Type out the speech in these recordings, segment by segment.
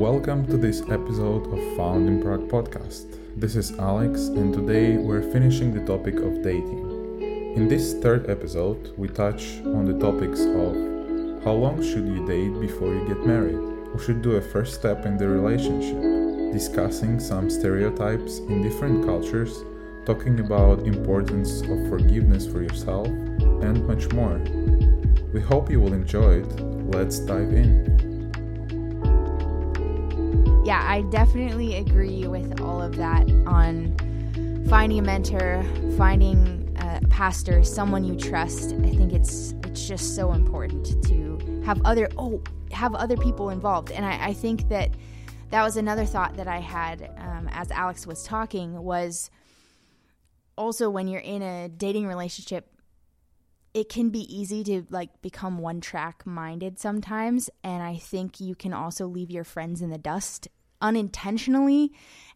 Welcome to this episode of Found in Prague podcast. This is Alex, and today we're finishing the topic of dating. In this third episode, we touch on the topics of how long should you date before you get married? Who should do a first step in the relationship? Discussing some stereotypes in different cultures, talking about importance of forgiveness for yourself, and much more. We hope you will enjoy it. Let's dive in yeah, I definitely agree with all of that on finding a mentor, finding a pastor, someone you trust. I think it's it's just so important to have other oh have other people involved, and I, I think that that was another thought that I had um, as Alex was talking was also when you're in a dating relationship it can be easy to like become one track minded sometimes and i think you can also leave your friends in the dust unintentionally.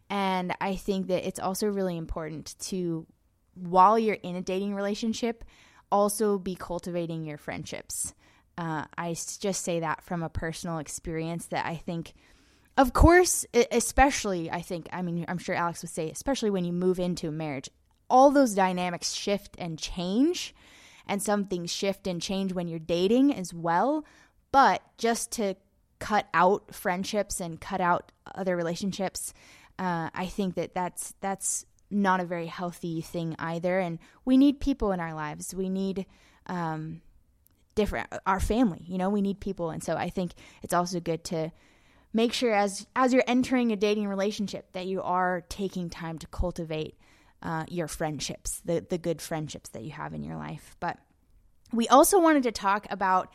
And I think that it's also really important to, while you're in a dating relationship, also be cultivating your friendships. Uh, I just say that from a personal experience that I think, of course, especially, I think, I mean, I'm sure Alex would say, especially when you move into a marriage, all those dynamics shift and change. And some things shift and change when you're dating as well. But just to cut out friendships and cut out other relationships, uh, I think that that's that's not a very healthy thing either. And we need people in our lives. We need um, different our family. You know, we need people, and so I think it's also good to make sure as as you're entering a dating relationship that you are taking time to cultivate uh, your friendships, the the good friendships that you have in your life. But we also wanted to talk about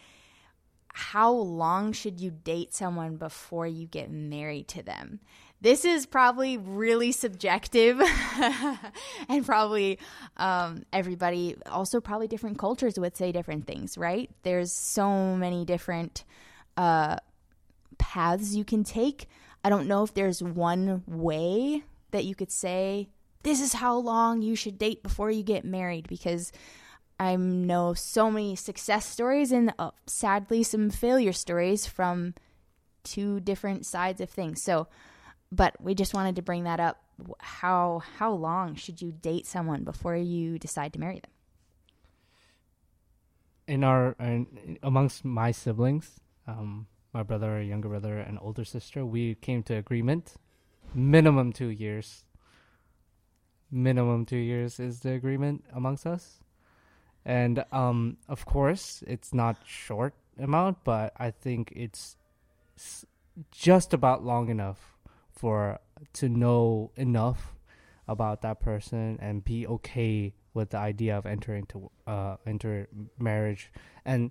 how long should you date someone before you get married to them? This is probably really subjective, and probably um, everybody, also probably different cultures would say different things, right? There's so many different uh, paths you can take. I don't know if there's one way that you could say, this is how long you should date before you get married, because I know so many success stories and uh, sadly some failure stories from two different sides of things. So, but we just wanted to bring that up. How how long should you date someone before you decide to marry them? In our in, amongst my siblings, um, my brother, younger brother, and older sister, we came to agreement. Minimum two years. Minimum two years is the agreement amongst us and um, of course it's not short amount, but I think it's just about long enough for to know enough about that person and be okay with the idea of entering to uh enter marriage. And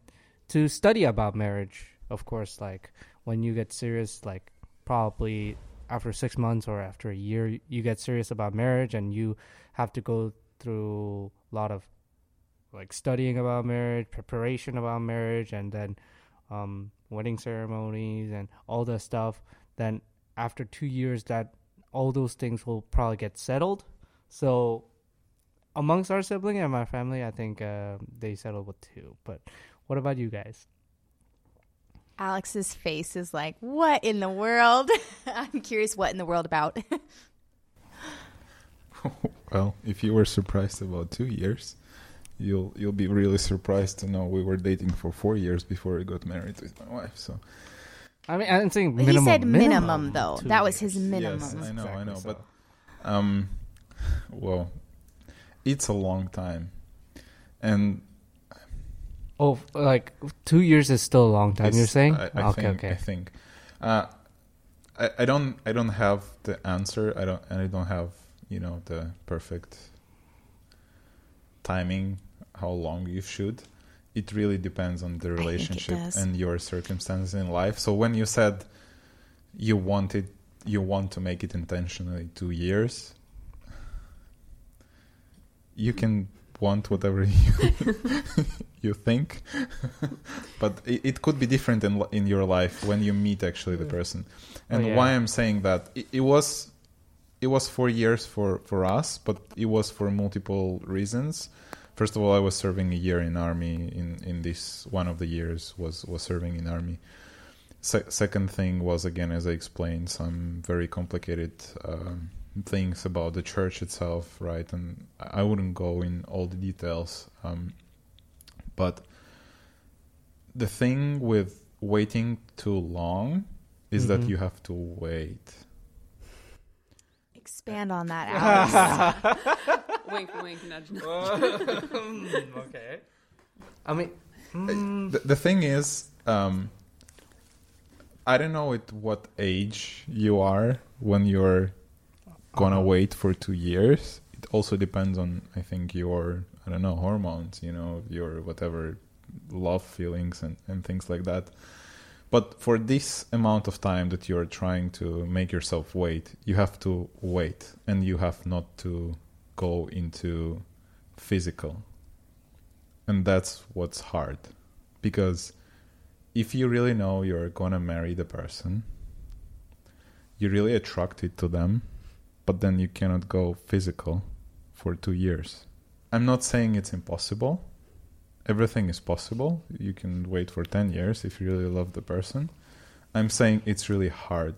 to study about marriage of course like when you get serious like probably after 6 months or after a year you get serious about marriage and you have to go through a lot of like studying about marriage, preparation about marriage, and then um, wedding ceremonies and all that stuff. Then after two years, that all those things will probably get settled. So amongst our sibling and my family, I think uh, they settled with two. But what about you guys? Alex's face is like, "What in the world?" I'm curious, what in the world about? well, if you were surprised about two years, you'll you'll be really surprised to know we were dating for four years before we got married with my wife. So. I mean, I'm saying minimum. He said minimum, minimum though. That was his minimum. Yes, I know, exactly I know, so. but um, well, it's a long time, and oh, like two years is still a long time. You're saying? I, I okay, think, okay. I think. Uh, I, I don't I don't have the answer. I don't and I don't have you know the perfect timing how long you should. It really depends on the relationship and your circumstances in life. So when you said you wanted you want to make it intentionally two years, you can want whatever you you think, but it, it, could be different in in your life when you meet actually the person. Oh, and oh, yeah. why I'm saying that it, it was it was four years for for us, but it was for multiple reasons first of all, I was serving a year in army. In in this one of the years was was serving in army, Se- second thing was again, as I explained, some very complicated um, things about the church itself, right? And I wouldn't go in all the details, um, but the thing with waiting too long is that Mhm. you have to wait. Expand on that, Alex. wink, wink, nudge, nudge. okay. I mean, mm, The, the thing is, um, I don't know at what age you are when you're gonna wait for two years. It also depends on, I think, your I don't know hormones, you know, your whatever love feelings and, and things like that. But for this amount of time that you're trying to make yourself wait, you have to wait, and you have not to go into physical, and that's what's hard, because if you really know you're gonna marry the person, you're really attracted to them, but then you cannot go physical for two years. I'm not saying it's impossible. Everything is possible. You can wait for 10 years if you really love the person. I'm saying it's really hard.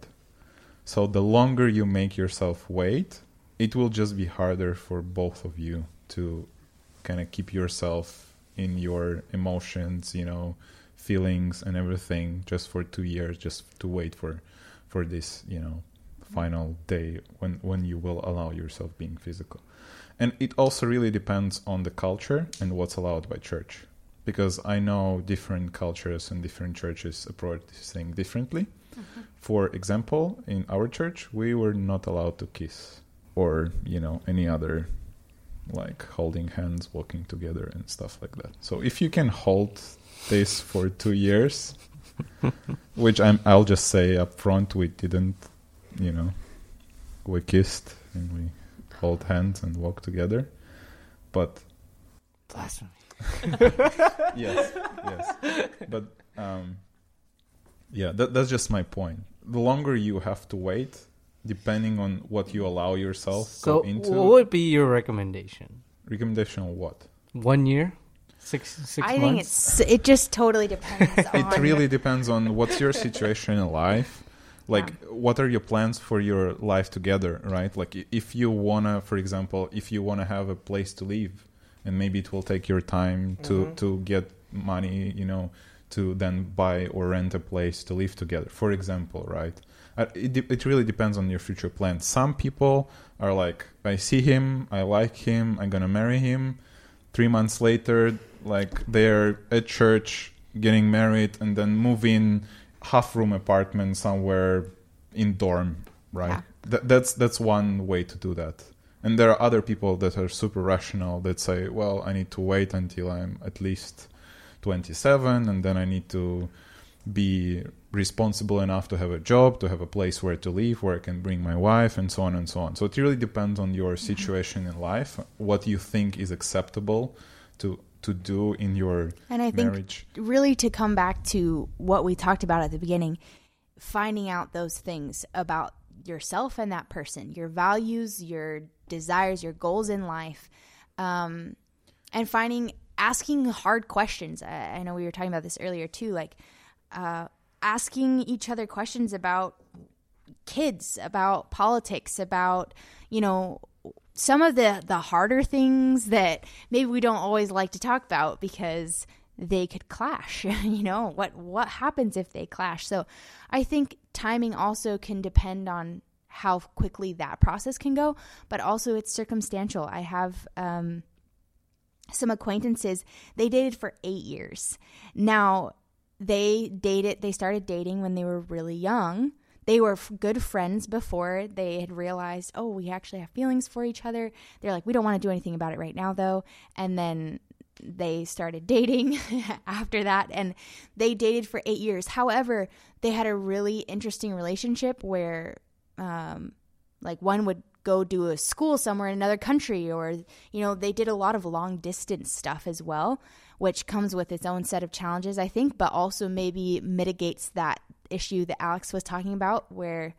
So the longer you make yourself wait, it will just be harder for both of you to kind of keep yourself in your emotions, you know, feelings and everything just for 2 years just to wait for for this, you know, final day when when you will allow yourself being physical and it also really depends on the culture and what's allowed by church. Because i know different cultures and different churches approach this thing differently. Mm-hmm. For example in our church we were not allowed to kiss or you know any other like holding hands walking together and stuff like that. So if you can hold this for two years which i'm i'll just say up front we didn't you know we kissed and we hold hands and walk together. But blasphemy. yes yes. But um yeah that, that's just my point. The longer you have to wait depending on what you allow yourself So, go into. what would be your recommendation? recommendation of what? One year, six six I months. think it's it just totally depends on it really depends on what's your situation in life like what are your plans for your life together right? Like if you wanna for example if you wanna have a place to live and maybe it will take your time to Mhm. to get money you know to then buy or rent a place to live together for example right? Uh, it, de- it really depends on your future plans some people are like i see him i like him i'm gonna marry him. Three months later like they're at church getting married and then move in half room apartment somewhere in dorm right? Yeah. Th- that's that's one way to do that. And there are other people that are super rational that say well i need to wait until i'm at least 27 and then i need to be responsible enough to have a job to have a place where to live where i can bring my wife and so on and so on. So it really depends on your mm-hmm. situation in life what you think is acceptable to to do in your And I think marriage really to come back to what we talked about at the beginning, finding out those things about yourself and that person, your values, your desires, your goals in life, um, and finding asking hard questions. I, I know we were talking about this earlier too, like uh, asking each other questions about kids, about politics, about you know some of the the harder things that maybe we don't always like to talk about because they could clash you know what what happens if they clash? So i think timing also can depend on how quickly that process can go but also it's circumstantial. I have um some acquaintances they dated for 8 years. Now they dated they started dating when they were really young they were good friends before. They had realized oh we actually have feelings for each other. They're like we don't want to do anything about it right now though. And then they started dating after that and they dated for eight years. However they had a really interesting relationship where um, like one would go do a school somewhere in another country or you know they did a lot of long distance stuff as well which comes with its own set of challenges i think but also maybe mitigates that issue that alex was talking about where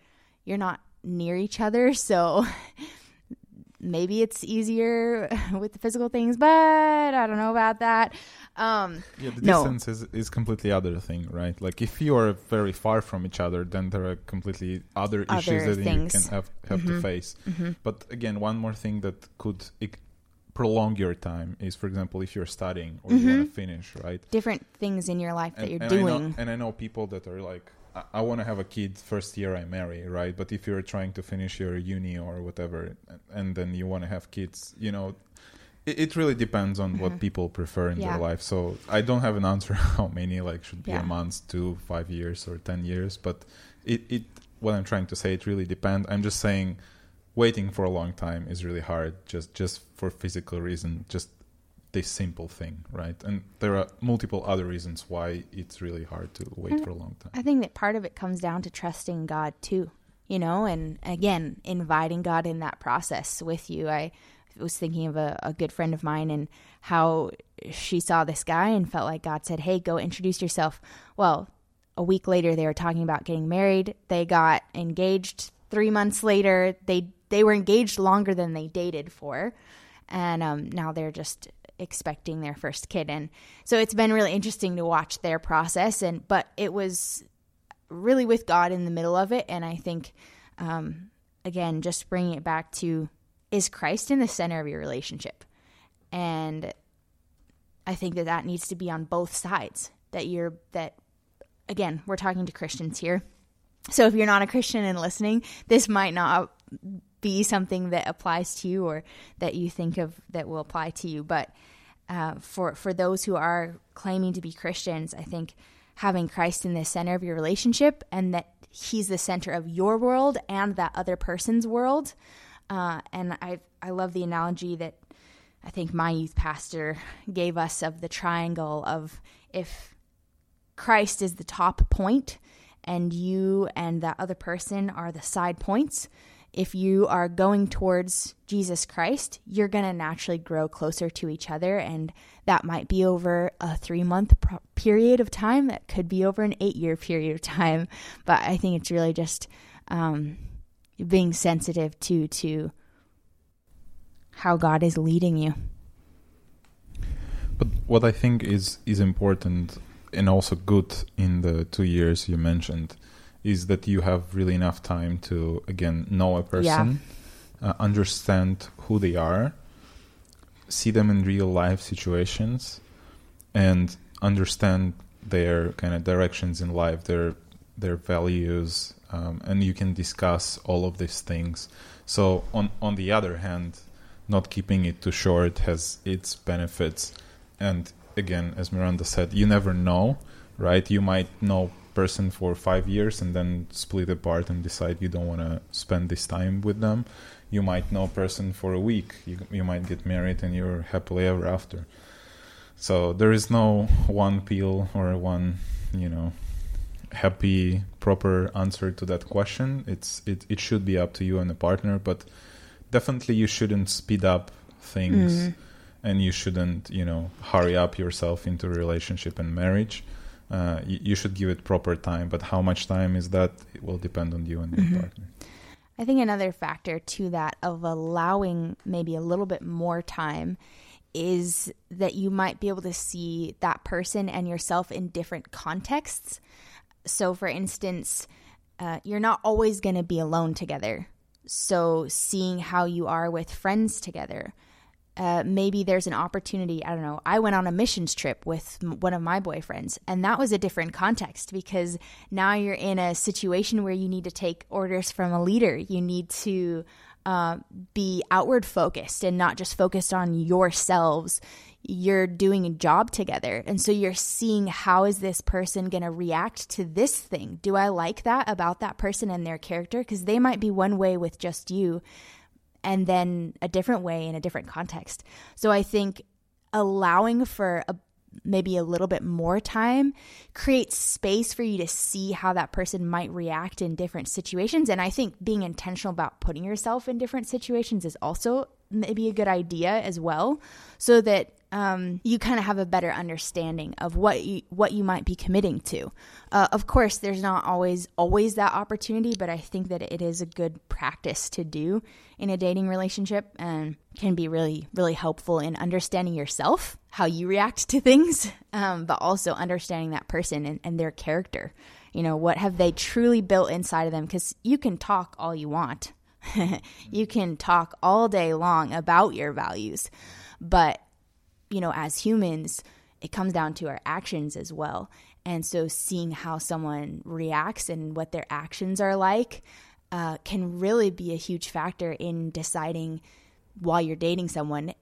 you're not near each other so maybe it's easier with the physical things but i don't know about that um, Yeah, the No. distance is, is completely other thing, right? Like if you are very far from each other, then there are completely other, issues that things. you can have have to Mhm. face. mhm. But again, one more thing that could ec- prolong your time is, for example, if you're studying or you want to finish, right? different things in your life that you're I doing. know, and I know people that are like, I, I want to have a kid first year I marry, right? But if you're trying to finish your uni or whatever, and, and then you want to have kids, you know, it, it really depends on what Mhm. people prefer in Yeah. their life. So I don't have an answer how many like should be Yeah. a month, two, five years, or ten years. But it, it what I'm trying to say, it really depends. I'm just saying, waiting for a long time is really hard, just just for physical reason, just this simple thing, right? And there are multiple other reasons why it's really hard to wait And for a long time. I think that part of it comes down to trusting God too, you know, and again, inviting God in that process with you. I was thinking of a, a good friend of mine and how she saw this guy and felt like God said, Hey, go introduce yourself. Well, a week later, they were talking about getting married. They got engaged three months later. They, they were engaged longer than they dated for. And um, now they're just expecting their first kid. And so it's been really interesting to watch their process. And, but it was, really with God in the middle of it. And I think, um, again, just bringing it back to is Christ in the center of your relationship? And I think that that needs to be on both sides. That you're, that, again, we're talking to Christians here. So if you're not a Christian and listening, this might not be something that applies to you or that you think of that will apply to you. But uh, for for those who are claiming to be Christians, I think having Christ in the center of your relationship and that He's the center of your world and that other person's world. Uh, and I I love the analogy that I think my youth pastor gave us of the triangle of if Christ is the top point and you and that other person are the side points. If you are going towards Jesus Christ, you're going to naturally grow closer to each other. And that might be over a three month pro- period of time. That could be over an eight year period of time. But I think it's really just um, being sensitive to, to how God is leading you. But what I think is is important and also good in the two years you mentioned is that you have really enough time to again know a person, uh, understand who they are, see them in real life situations, and understand their kind of directions in life, their their values, um, and you can discuss all of these things. So on on the other hand, not keeping it too short has its benefits, and again, as Miranda said, you never know, right? You might know person for five years and then split apart and decide you don't want to spend this time with them. You might know a person for a week. You you might get married and you're happily ever after. So there is no one pill or one, you know, happy proper answer to that question. It's it it should be up to you and the partner, but definitely you shouldn't speed up things Mhm. and you shouldn't you know hurry up yourself into a relationship and marriage uh, you, you should give it proper time but how much time is that it will depend on you and your Mhm. partner I think another factor to that of allowing maybe a little bit more time is that you might be able to see that person and yourself in different contexts. So, for instance, uh, you're not always going to be alone together. So, seeing how you are with friends together. Uh, maybe there's an opportunity. I don't know. I went on a missions trip with m- one of my boyfriends, and that was a different context because now you're in a situation where you need to take orders from a leader. You need to uh, be outward focused and not just focused on yourselves. You're doing a job together, and so you're seeing how is this person going to react to this thing? Do I like that about that person and their character? Because they might be one way with just you, and then a different way in a different context. So I think allowing for a maybe a little bit more time creates space for you to see how that person might react in different situations and I think being intentional about putting yourself in different situations is also maybe a good idea as well so that um, you kind of have a better understanding of what you what you might be committing to. Uh, of course, there's not always always that opportunity, but I think that it is a good practice to do in a dating relationship and can be really really helpful in understanding yourself, how you react to things, um, but also understanding that person and, and their character. You know, what have they truly built inside of them? Because you can talk all you want. you can talk all day long about your values, but you know, as humans, it comes down to our actions as well. And so seeing how someone reacts and what their actions are like uh, can really be a huge factor in deciding while you're dating someone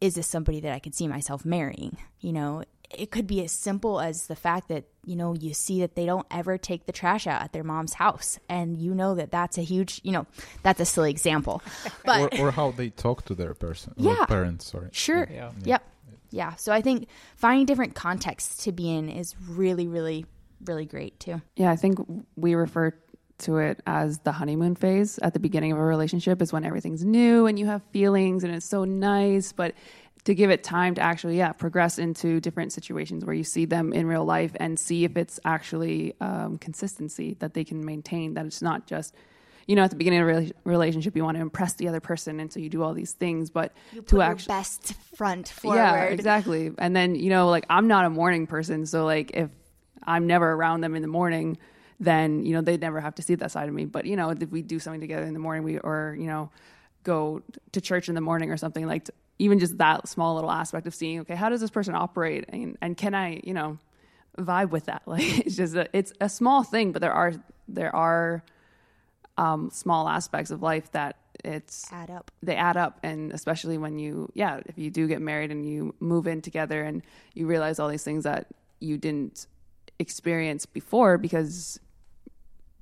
is this somebody that I could see myself marrying? You know, it could be as simple as the fact that, you know, you see that they don't ever take the trash out at their mom's house. And you know that that's a huge, you know, that's a silly example. But, or, or how they talk to their person, Yeah. or parents. Sorry. sure. Yeah. Yep. Yeah. So I think finding different contexts to be in is really, really, really great too. Yeah, I think we refer to it as the honeymoon phase at the beginning of a relationship is when everything's new and you have feelings and it's so nice, but to give it time to actually yeah progress into different situations where you see them in real life and see if it's actually um, consistency that they can maintain that it's not just you know at the beginning of a rela- relationship you want to impress the other person and so you do all these things but You put to your actually best front forward. yeah, exactly. And then, you know, like I'm not a morning person, so like if I'm never around them in the morning, then, you know, they'd never have to see that side of me. But, you know, if we do something together in the morning, we or, you know, go to church in the morning or something like t- even just that small little aspect of seeing, okay, how does this person operate and and can I, you know, vibe with that? Like it's just a, it's a small thing, but there are there are um, small aspects of life that it's Add up. they add up and especially when you yeah if you do get married and you move in together and you realize all these things that you didn't experience before because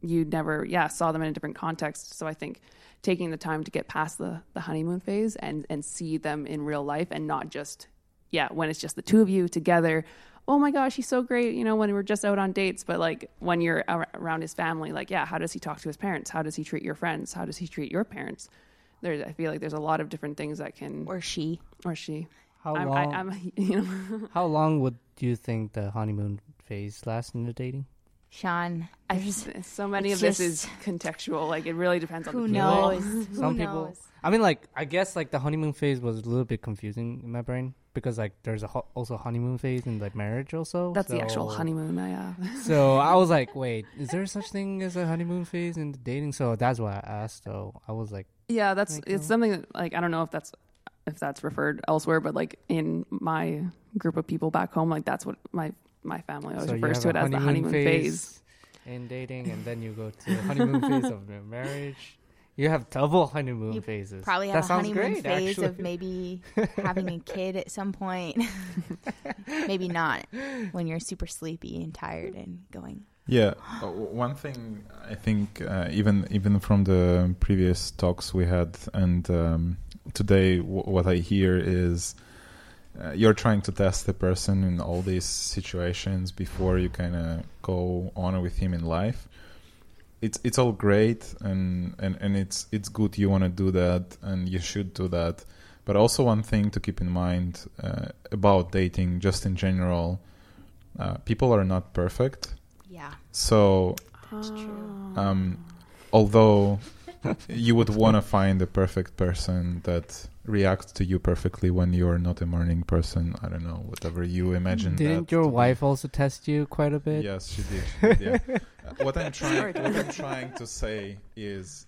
you never yeah saw them in a different context so i think taking the time to get past the the honeymoon phase and and see them in real life and not just yeah when it's just the two of you together oh my gosh he's so great you know when we're just out on dates but like when you're ar- around his family like yeah how does he talk to his parents how does he treat your friends how does he treat your parents there's i feel like there's a lot of different things that can Or she. or she How I'm, long? I, I'm you know how long would you think the honeymoon phase lasts in the dating? Sean. I, There's, so many it's of this is contextual like it really depends on who the people. knows? Who Some people. I mean, like I guess like the honeymoon phase was a little bit confusing in my brain because like there's a ho- also honeymoon phase in like marriage also. that's the actual honeymoon i have So I was like, wait, is there such thing as a honeymoon phase in dating? So that's why I asked. So I was like, Yeah, that's it's uh, something that like I don't know if that's if that's referred elsewhere, but like in my group of people back home, like that's what my my family always so refers to it as the honeymoon phase. in dating, and then you go to the honeymoon phase of marriage. You have double honeymoon You phases. Probably that have a honeymoon great, phase actually. of maybe having a kid at some point. maybe not when you're super sleepy and tired and going. Yeah, uh, one thing I think uh, even even from the previous talks we had and um, today, w- what I hear is uh, you're trying to test the person in all these situations before you kind of go on with him in life. It's it's all great and and and it's it's good you want to do that and you should do that. But also one thing to keep in mind uh, about dating, just in general, uh, people are not perfect. Yeah, So, that's true. um, although you would want to find the perfect person that reacts to you perfectly when you're not a morning person, I don't know, whatever you imagine. Didn't that your to be. wife also test you quite a bit? Yes, she did. She did yeah. Uh, what I'm trying, what I'm trying to say is,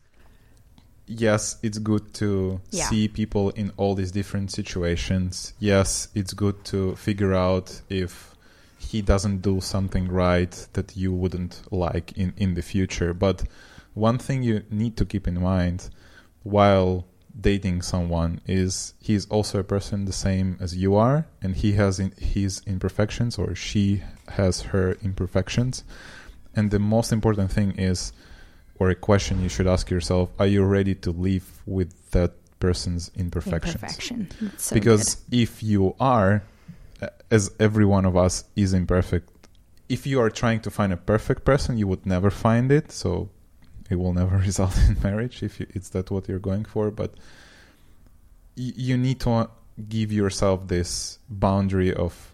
yes, it's good to Yeah. see people in all these different situations. Yes, it's good to figure out if he doesn't do something right that you wouldn't like in in the future. But one thing you need to keep in mind while dating someone is he's also a person the same as you are and he has in, his imperfections or she has her imperfections. And the most important thing is or a question you should ask yourself are you ready to live with that person's imperfections? Imperfection. So because if you are as every one of us is imperfect if you are trying to find a perfect person you would never find it. So it will never result in marriage if you, it's that what you're going for but y- you need to give yourself this boundary of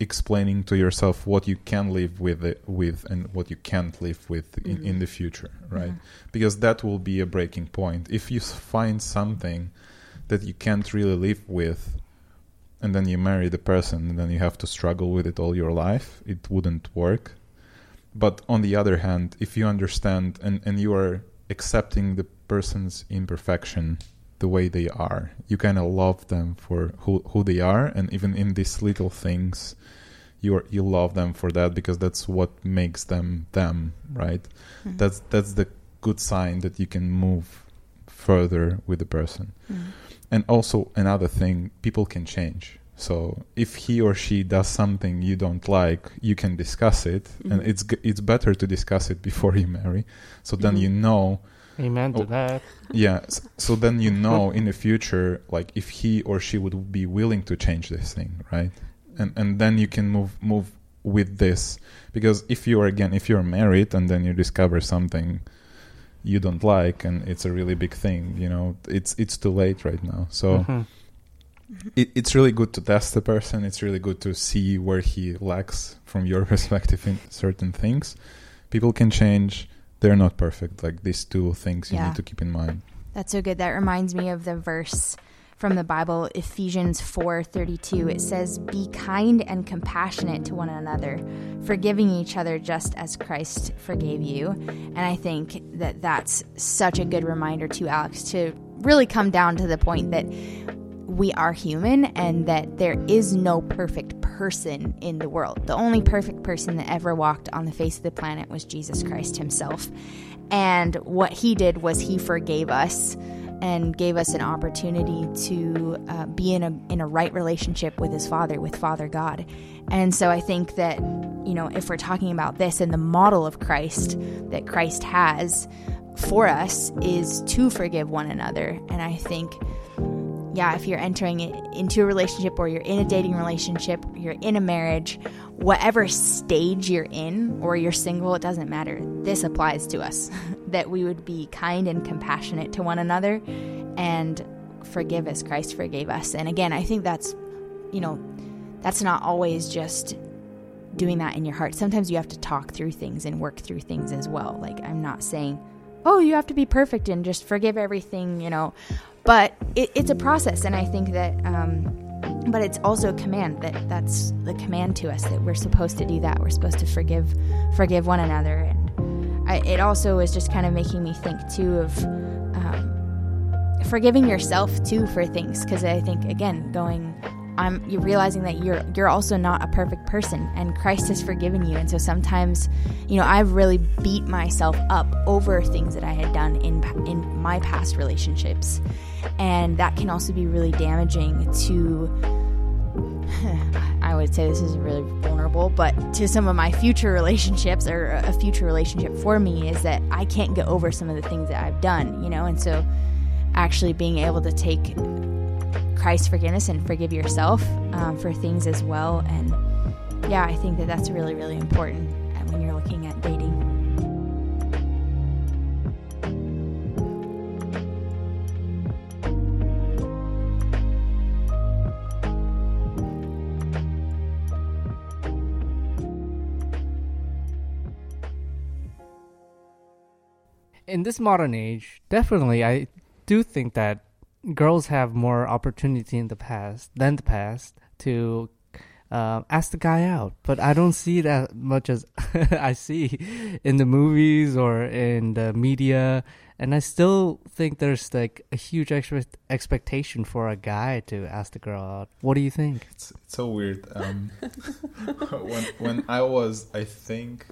explaining to yourself what you can live with it, with and what you can't live with in, Mhm. in the future right Mhm. because that will be a breaking point if you find something that you can't really live with and then you marry the person and then you have to struggle with it all your life it wouldn't work but on the other hand if you understand and, and you are accepting the person's imperfection the way they are you kind of love them for who, who they are and even in these little things you are, you love them for that because that's what makes them them right Mhm. that's that's the good sign that you can move further with the person Mhm. and also another thing people can change so if he or she does something you don't like you can discuss it and Mhm. it's it's better to discuss it before you marry so then Mhm. you know Amen to Oh. that. yeah s- so then you know in the future like if he or she would be willing to change this thing right and and then you can move move with this because if you are again if you're married and then you discover something you don't like and it's a really big thing you know it's it's too late right now so Mhm. It, it's really good to test the person it's really good to see where he lacks from your perspective in certain things people can change they're not perfect like these two things you Yeah. need to keep in mind That's so good. That reminds me of the verse from the Bible, Ephesians 4:32. It says, "Be kind and compassionate to one another, forgiving each other just as Christ forgave you." And I think that that's such a good reminder to Alex to really come down to the point that we are human and that there is no perfect person in the world. The only perfect person that ever walked on the face of the planet was Jesus Christ himself. And what he did was he forgave us and gave us an opportunity to uh, be in a in a right relationship with his father with father god and so i think that you know if we're talking about this and the model of christ that christ has for us is to forgive one another and i think yeah, if you're entering into a relationship or you're in a dating relationship, you're in a marriage, whatever stage you're in or you're single, it doesn't matter. This applies to us that we would be kind and compassionate to one another and forgive as Christ forgave us. And again, I think that's, you know, that's not always just doing that in your heart. Sometimes you have to talk through things and work through things as well. Like, I'm not saying, oh, you have to be perfect and just forgive everything, you know but it, it's a process and i think that um, but it's also a command that that's the command to us that we're supposed to do that. We're supposed to forgive forgive one another. And I, it also is just kind of making me think too of um, forgiving yourself too for things. Because i think again going I'm you're realizing that you're you're also not a perfect person and Christ has forgiven you. And so sometimes you know I've really beat myself up over things that I had done in in my past relationships. And that can also be really damaging to I would say this is really vulnerable but to some of my future relationships or a future relationship for me is that I can't get over some of the things that I've done you know? And so actually being able to take Christ's forgiveness and forgive yourself um, for things as well. And yeah, I think that that's really, really important when you're looking at dating. in this modern age, definitely, I do think that girls have more opportunity in the past than the past to uh, ask the guy out. But I don't see that much as I see in the movies or in the media. And I still think there's like a huge expect- expectation for a guy to ask the girl out. What do you think? It's, it's so weird. Um, when when I was, I think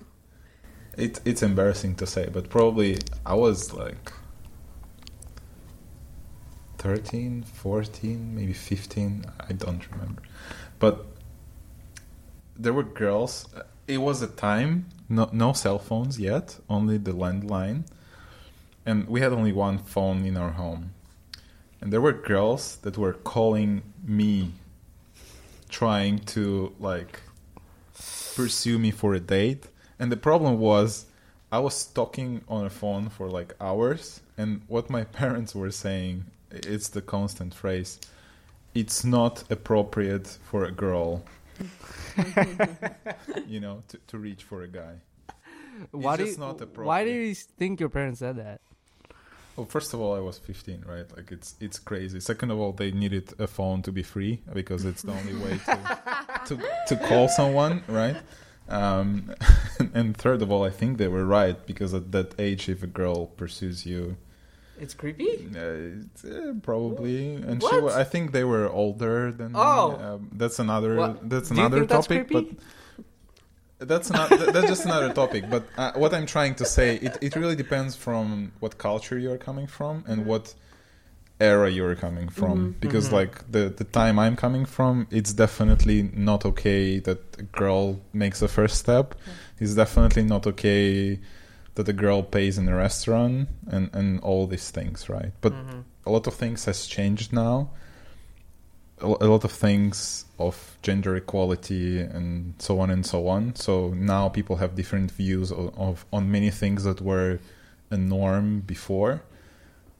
it it's embarrassing to say, but probably I was like 13, 14, maybe 15. I don't remember, but there were girls. Uh, it was a time no no cell phones yet, only the landline, and we had only one phone in our home. And there were girls that were calling me trying to like pursue me for a date and the problem was i was talking on a phone for like hours and what my parents were saying it's the constant phrase it's not appropriate for a girl, you know, to, to reach for a guy. why do just you, not why do you think your parents said that? Well, first of all, I was 15, right? Like it's it's crazy. Second of all, they needed a phone to be free because it's the only way to to, to call someone, right? Um, and third of all, I think they were right because at that age, if a girl pursues you, It's creepy. uh, it's, uh, probably, and What? wa- I think they were older than. Oh. um, that's another. What? That's another that's topic, creepy? but that's not th- that's just another topic but uh, what i'm trying to say it, it really depends from what culture you're coming from and what era you're coming from because Mhm. like the the time i'm coming from it's definitely not okay that a girl makes a first step it's definitely not okay that a girl pays in a restaurant and and all these things right? But Mhm. a lot of things has changed now. A a lot of things of gender equality and so on and so on. So now people have different views of, of on many things that were a norm before.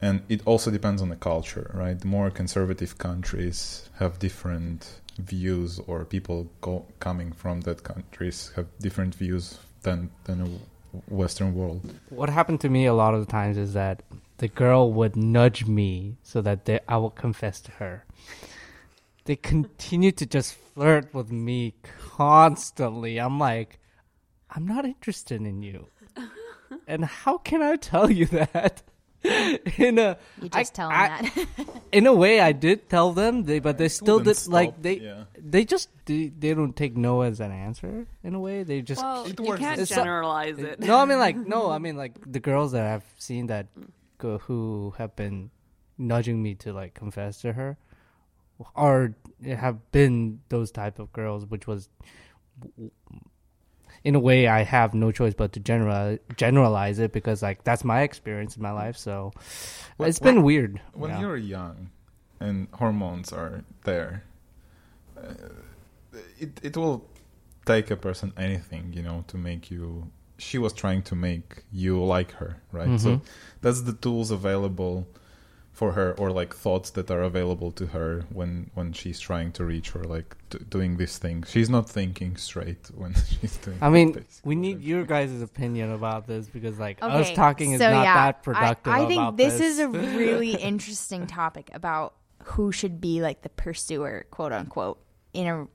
And it also depends on the culture right? The more conservative countries have different views or people go, coming from that countries have different views than than western world What happened to me a lot of the times is that the girl would nudge me so that they, I would confess to her. They continue to just flirt with me constantly. I'm like, I'm not interested in you. and how can I tell you that? in a You I- tell them I- that. in a way, I did tell them, they but they still Wouldn't did like they yeah. they just they, they don't take no as an answer in a way. They just Well, you can't It's generalize it. no, I mean like no, I mean like the girls that I've seen that go, who have been nudging me to like confess to her, are have been those type of girls, which was in a way I have no choice but to general generalize it because like that's my experience in my life. So Well, it's been weird. when yeah. you're young and hormones are there uh, it it will take a person anything you know to make you she was trying to make you like her right so Mhm. that's the tools available for her or like thoughts that are available to her when when she's trying to reach or like d- doing this thing. She's not thinking straight when she's doing I mean, this, we need your guys' opinion about this because like us Okay, talking is so not yeah, that productive. I, I think about this, is a really interesting topic about who should be like the pursuer, quote unquote, in a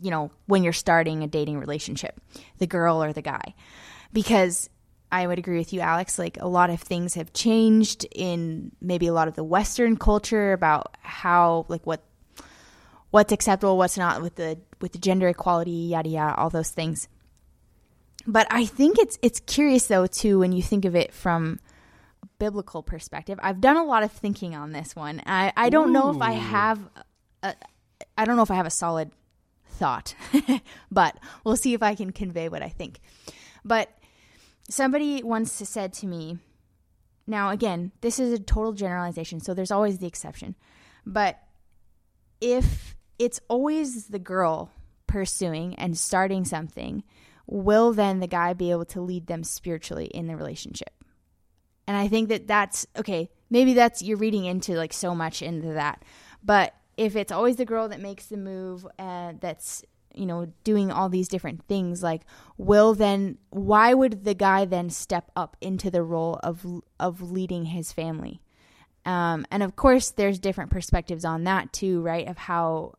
you know when you're starting a dating relationship, the girl or the guy, because I would agree with you, Alex. Like a lot of things have changed in maybe a lot of the Western culture about how like what what's acceptable, what's not with the with the gender equality, yada yada, all those things. But I think it's it's curious though too when you think of it from a biblical perspective. I've done a lot of thinking on this one. I I don't know if I have a, I don't know if I have a solid thought, but we'll see if I can convey what I think. But somebody once said to me, now again, this is a total generalization, so there's always the exception. But if it's always the girl pursuing and starting something, will then the guy be able to lead them spiritually in the relationship? And I think that that's okay. Maybe that's you're reading into like so much into that. But if it's always the girl that makes the move and that's you know doing all these different things like will then why would the guy then step up into the role of of leading his family? Um, and of course there's different perspectives on that too right of how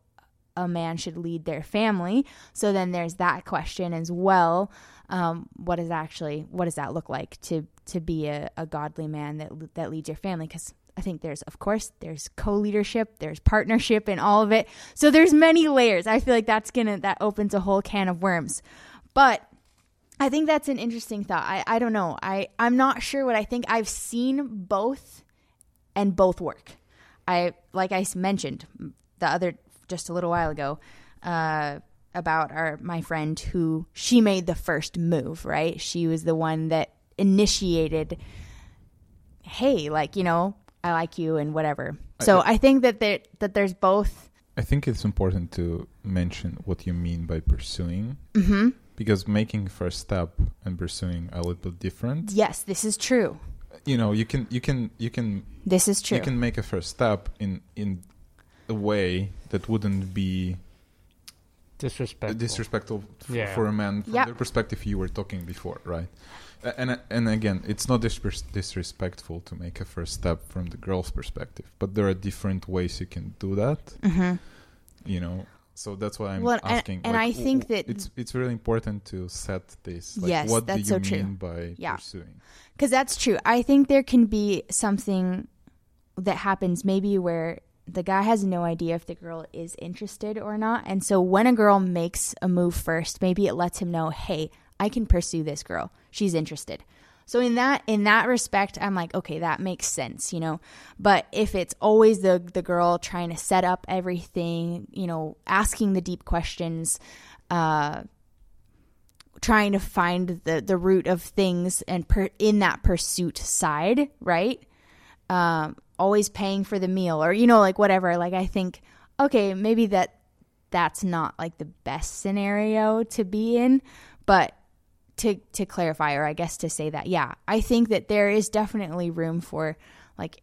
a man should lead their family. So then there's that question as well. Um, what is actually what does that look like to to be a, a godly man that that leads your family? Because I think there's of course there's co-leadership, there's partnership and all of it. So there's many layers. I feel like that's to that opens a whole can of worms. But I think that's an interesting thought. I I don't know. I I'm not sure what I think. I've seen both and both work. I like I mentioned the other just a little while ago uh about our my friend who she made the first move, right? She was the one that initiated hey, like, you know, I like you and whatever. So I- I, think that there that there's both. I think it's important to mention what you mean by pursuing hmm because making first step and pursuing are a little bit different. Yes, this is true. You know, you can you can you can This is true. you can make a first step in in a way that wouldn't be Disrespectful. disrespectful f- Yeah. for a man from Yep. their perspective you were talking before right and and again it's not disres- disrespectful to make a first step from the girl's perspective but there are different ways you can do that Mhm. you know so that's why i'm Well, asking and like, I think w- that- it's it's really important to set this like Yes, what do that's you so true. mean by Yeah. pursuing Because that's true. I think there can be something that happens maybe where the guy has no idea if the girl is interested or not. And so when a girl makes a move first, maybe it lets him know, hey, I can pursue this girl. She's interested. So in that in that respect, I'm like, okay, that makes sense, you know. But if it's always the the girl trying to set up everything, you know, asking the deep questions, uh trying to find the the root of things and per, in that pursuit side, right? Um, always paying for the meal or you know like whatever. Like I think okay, maybe that that's not like the best scenario to be in, but to to clarify or I guess to say that yeah, I think that there is definitely room for like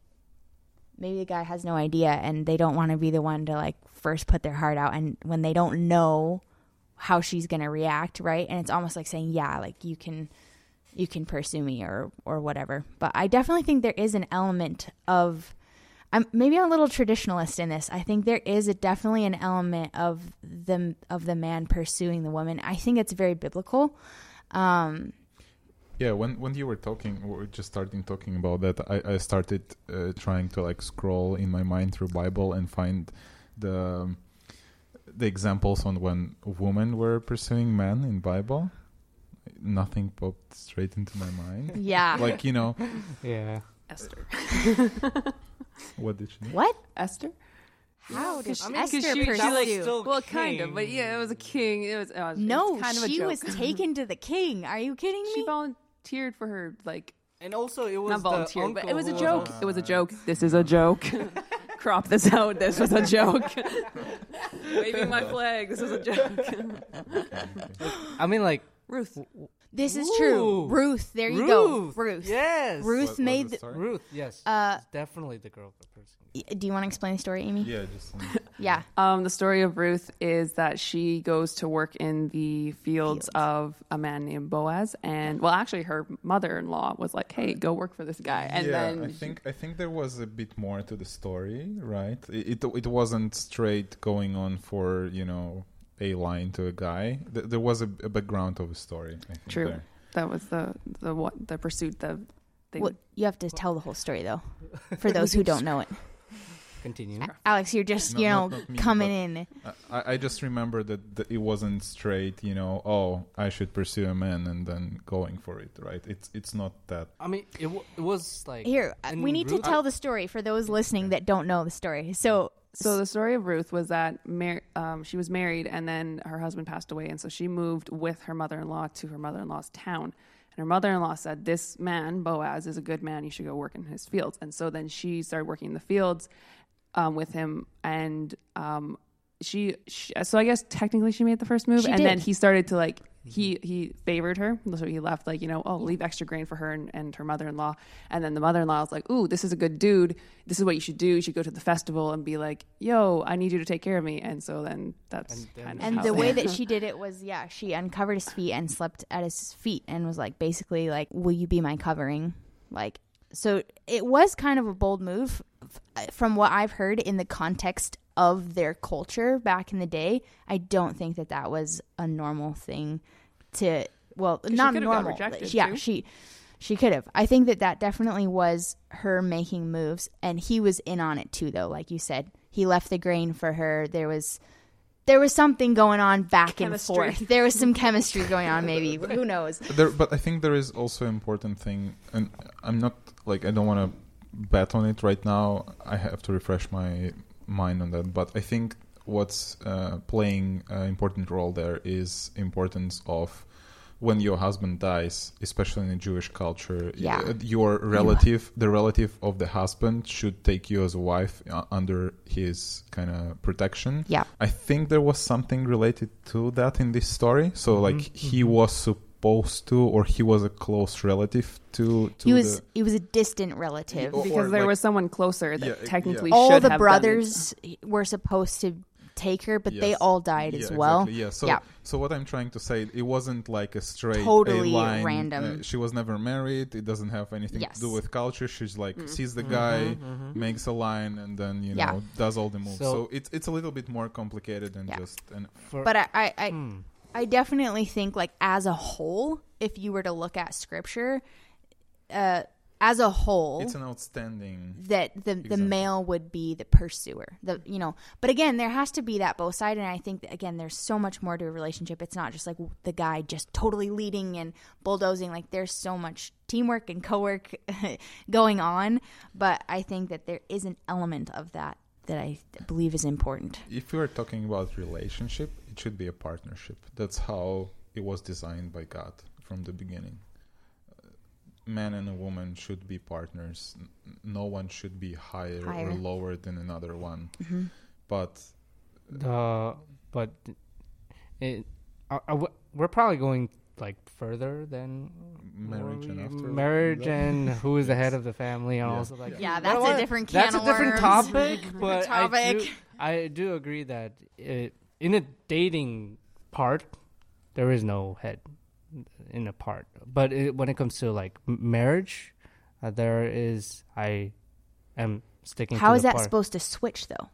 maybe the guy has no idea and they don't want to be the one to like first put their heart out and when they don't know how she's going to react, right? And it's almost like saying, "Yeah, like you can you can pursue me or or whatever." But I definitely think there is an element of I'm maybe I'm a little traditionalist in this. I think there is a definitely an element of the of the man pursuing the woman. I think it's very biblical. Um yeah when when you were talking we were just starting talking about that i i started uh, trying to like scroll in my mind through bible and find the the examples on when women were pursuing men in bible nothing popped straight into my mind yeah. like you know Yeah. Esther. what did she do? what? Esther? How did I mean, 'cause Esther she- she, like, pursue? still Well, kind of, but yeah, it was a king. It was, uh, it was no, kind of a she was taken to the king. Are you kidding me? She me? volunteered for her, like And also, it was not the volunteered, but it was a who joke. Uh, It was a joke. This is a joke. Crop this out. This was a joke. Waving my flag. This was a joke. I mean, like Ruth. This is true. Ooh. Ruth, there you go. Ruth. Ruth. Yes. Ruth What was made the the, story? Ruth. Yes. Uh, It's definitely the girl person. Y- Do you want to explain the story, Amy? yeah just Yeah. Um, the story of Ruth is that she goes to work in the fields, Fields. of a man named Boaz, and well, actually, her mother-in-law was like, "Hey, go work for this guy," and yeah, then I think I think there was a bit more to the story, right? It it, it wasn't straight going on for you know a line to a guy. Th- there was a, a background of a story. I think, True. there. that was the the what the pursuit. The thing. Well, you have to tell the whole story though, for those who don't know it. Continue. Alex, you're just No, you know not- not me, coming in. I, I just remember that, that it wasn't straight. You know, oh, I should pursue a man and then going for it, right? It's it's not that. I mean, it, w- it was like Here, uh, we need to tell the story for those listening that don't know the story. So, So the story of Ruth was that Mar- um, she was married and then her husband passed away, and so she moved with her mother-in-law to her mother-in-law's town. And her mother-in-law said, "This man Boaz is a good man. You should go work in his fields." And so then she started working in the fields um, with him, and um, she, she. So I guess technically she made the first move, She and did. then he started to like he he favored her, so he left like you know oh leave extra grain for her and, and her mother-in-law, and then the mother-in-law was like, "Ooh, this is a good dude. This is what you should do. You should go to the festival and be like, yo, I need you to take care of me." And so then that's And then- kind of and how the way that she did it was, yeah, she uncovered his feet and slept at his feet and was like, basically, like, "Will you be my covering?" Like, so it was kind of a bold move, from what I've heard in the context of their culture back in the day. I don't think that that was a normal thing to. Well, not could've got normal. rejected, yeah, too. she she could have. I think that that definitely was her making moves, and he was in on it too. Though, like you said, he left the grain for her. There was there was something going on back Chemistry. and forth. There was some chemistry going on, maybe. Who knows? There, but I think there is also important thing, and I'm not like I don't want to bet on it right now. I have to refresh my mind on that. But I think what's uh, playing an important role there is importance of when your husband dies, especially in a Jewish culture, Yeah. uh, your relative, the relative of the husband, should take you as a wife uh, under his kind of protection. Yeah. I think there was something related to that in this story. So, like, he was supposed to, or he was a close relative to. to he was the, he was a distant relative. Or- because there like- was someone closer that Yeah, yeah. technically all should the have done it. brothers were supposed to take her, but they all died as well. Exactly, yeah. So Yeah. so what I'm trying to say, it wasn't like a straight Totally a line. random. uh, she was never married. It doesn't have anything Yes. to do with culture. She's like Mm. sees the Mhm, guy, mhm. makes a line, and then you Yeah. know does all the moves. So, So- it's it's a little bit more complicated than Yeah. just an For- But I, I, I, Hmm. I definitely think like as a whole, if you were to look at scripture, uh, as a whole, it's an outstanding. that the the male would be the pursuer. The you know, but again, there has to be that both side, and I think that, again, there's so much more to a relationship. It's not just like the guy just totally leading and bulldozing. Like there's so much teamwork and co-work going on. But I think that there is an element of that that I believe is important. If you are talking about relationship, it should be a partnership. That's how it was designed by God from the beginning. Uh, Man and a woman should be partners. No one should be higher, Higher. or lower than another one. hmm But the but it are, are we're probably going like further than marriage and after marriage and who is the head of the family and Yeah. also like Yeah, You that's know a different can that's of a different worms. topic but I, do, I do agree that it, in a dating part there is no head in a part but it, when it comes to like marriage uh, there is i am sticking How to is the that part. supposed to switch though?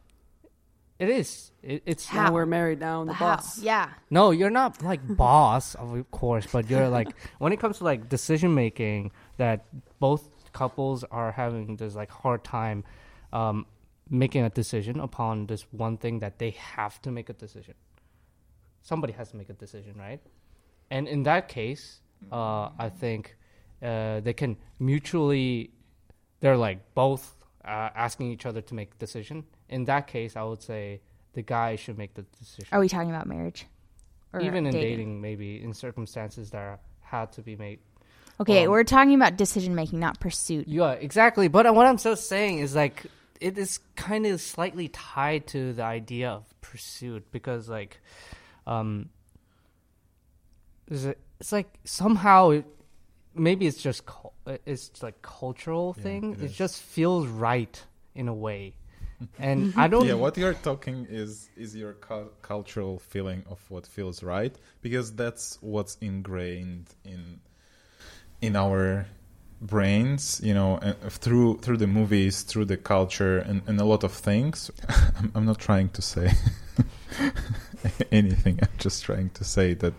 It is it, it's How? Now we're married now. I'm the How? boss. Yeah. No, you're not like boss, of course, but you're like when it comes to like decision making that both couples are having this like hard time um, making a decision upon this one thing that they have to make a decision. Somebody has to make a decision, right? And in that case, uh, I think uh, they can mutually, they're like both uh, asking each other to make a decision. In that case, I would say the guy should make the decision Are we talking about marriage? Or even in dating. maybe in circumstances that are, had to be made Okay, Um, we're talking about decision making, not pursuit. yeah exactly but what i'm just saying is like it is kind of slightly tied to the idea of pursuit because like um it's like somehow it, maybe it's just it's like cultural Yeah, thing. it it, is. just feels right in a way. And i don't yeah, what you're talking is is your cu- cultural feeling of what feels right because that's what's ingrained in in our brains you know uh, through through the movies through the culture and, and a lot of things. I'm, I'm not trying to say anything. I'm just trying to say that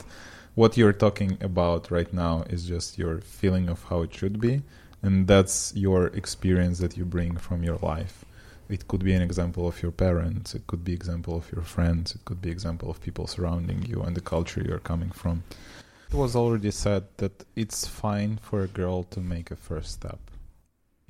what you're talking about right now is just your feeling of how it should be and that's your experience that you bring from your life. It could be an example of your parents it could be example of your friends it could be example of people surrounding you and the culture you're coming from. It was already said that it's fine for a girl to make a first step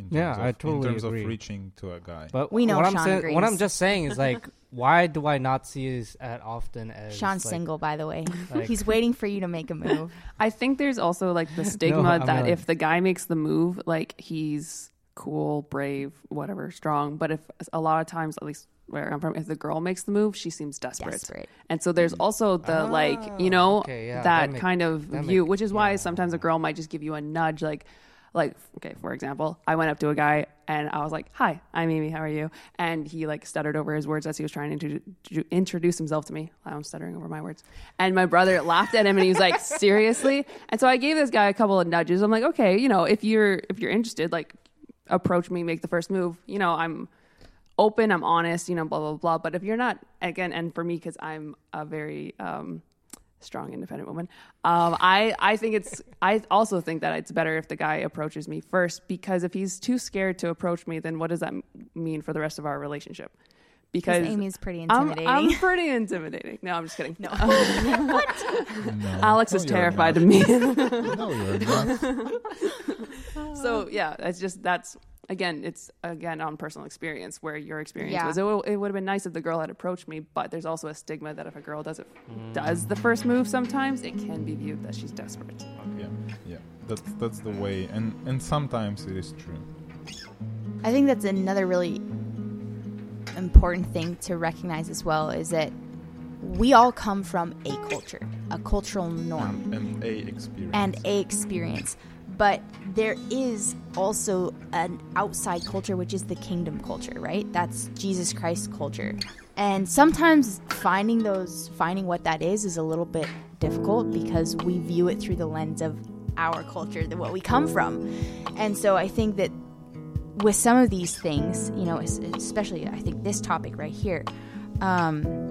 in terms Yeah, of, I totally in terms agree. of reaching to a guy but We know what i'm Sean saying what i'm just saying is like why do i not see this as often as Sean's like, single, by the way. like- He's waiting for you to make a move. I think there's also like the stigma I'm that not. if the guy makes the move, like he's cool, brave, whatever, strong. But if a lot of times, at least where I'm from, if the girl makes the move, she seems desperate. Desperate. And so there's mm-hmm. also the oh, like, you know, okay, yeah, that, that make- kind of that view, make- which is why yeah. sometimes a girl might just give you a nudge, like, like okay, for example, I went up to a guy and I was like, "Hi, I'm Amy. How are you?" And he like stuttered over his words as he was trying to introduce himself to me. I'm stuttering over my words. And my brother laughed at him and he was like, "Seriously?" And so I gave this guy a couple of nudges. I'm like, "Okay, you know, if you're if you're interested, like approach me, make the first move. You know, I'm open, I'm honest, you know, blah blah blah. But if you're not, again, and for me, because I'm a very um, strong, independent woman, um, I I think it's I also think that it's better if the guy approaches me first because if he's too scared to approach me, then what does that m- mean for the rest of our relationship? Because Because Amy's pretty I'm, intimidating. I'm pretty intimidating. No, I'm just kidding. No. No. Alex No, is terrified of me. no you're not so yeah, it's just that's again, it's again on personal experience where your experience Yeah. was. It, w- it would have been nice if the girl had approached me, but there's also a stigma that if a girl does it, mm. does the first move, sometimes it can be viewed that she's desperate. yeah yeah that's that's the way and and sometimes it is true I think that's another really important thing to recognize as well is that we all come from a culture, a cultural norm, and a experience. and a experience. But there is also an outside culture, which is the kingdom culture, right? That's Jesus Christ culture. And sometimes finding those, finding what that is, is a little bit difficult because we view it through the lens of our culture, the what we come from. And so I think that with some of these things, you know, especially I think this topic right here, um,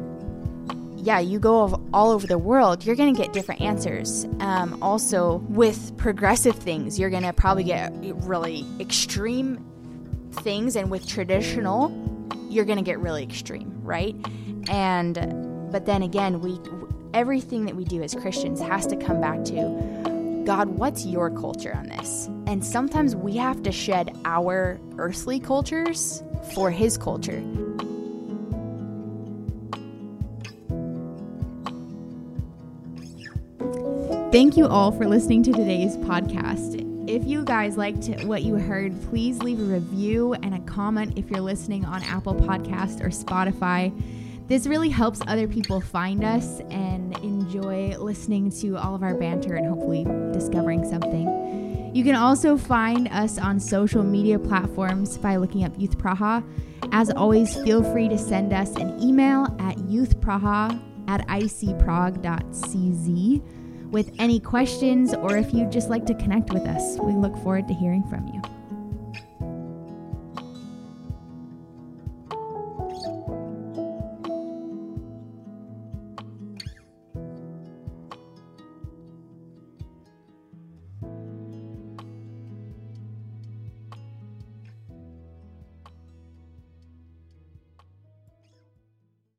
yeah, you go all over the world, you're going to get different answers. Um, also, with progressive things, you're going to probably get really extreme things, and with traditional, you're going to get really extreme, right? And but then again, we everything that we do as Christians has to come back to God, what's your culture on this? And sometimes we have to shed our earthly cultures for his culture. Thank you all for listening to today's podcast. If you guys liked what you heard, please leave a review and a comment if you're listening on Apple Podcast or Spotify. This really helps other people find us and enjoy listening to all of our banter and hopefully discovering something. You can also find us on social media platforms by looking up Youth Praha. As always, feel free to send us an email at youthpraha at icprague.cz with any questions or if you'd just like to connect with us. We look forward to hearing from you.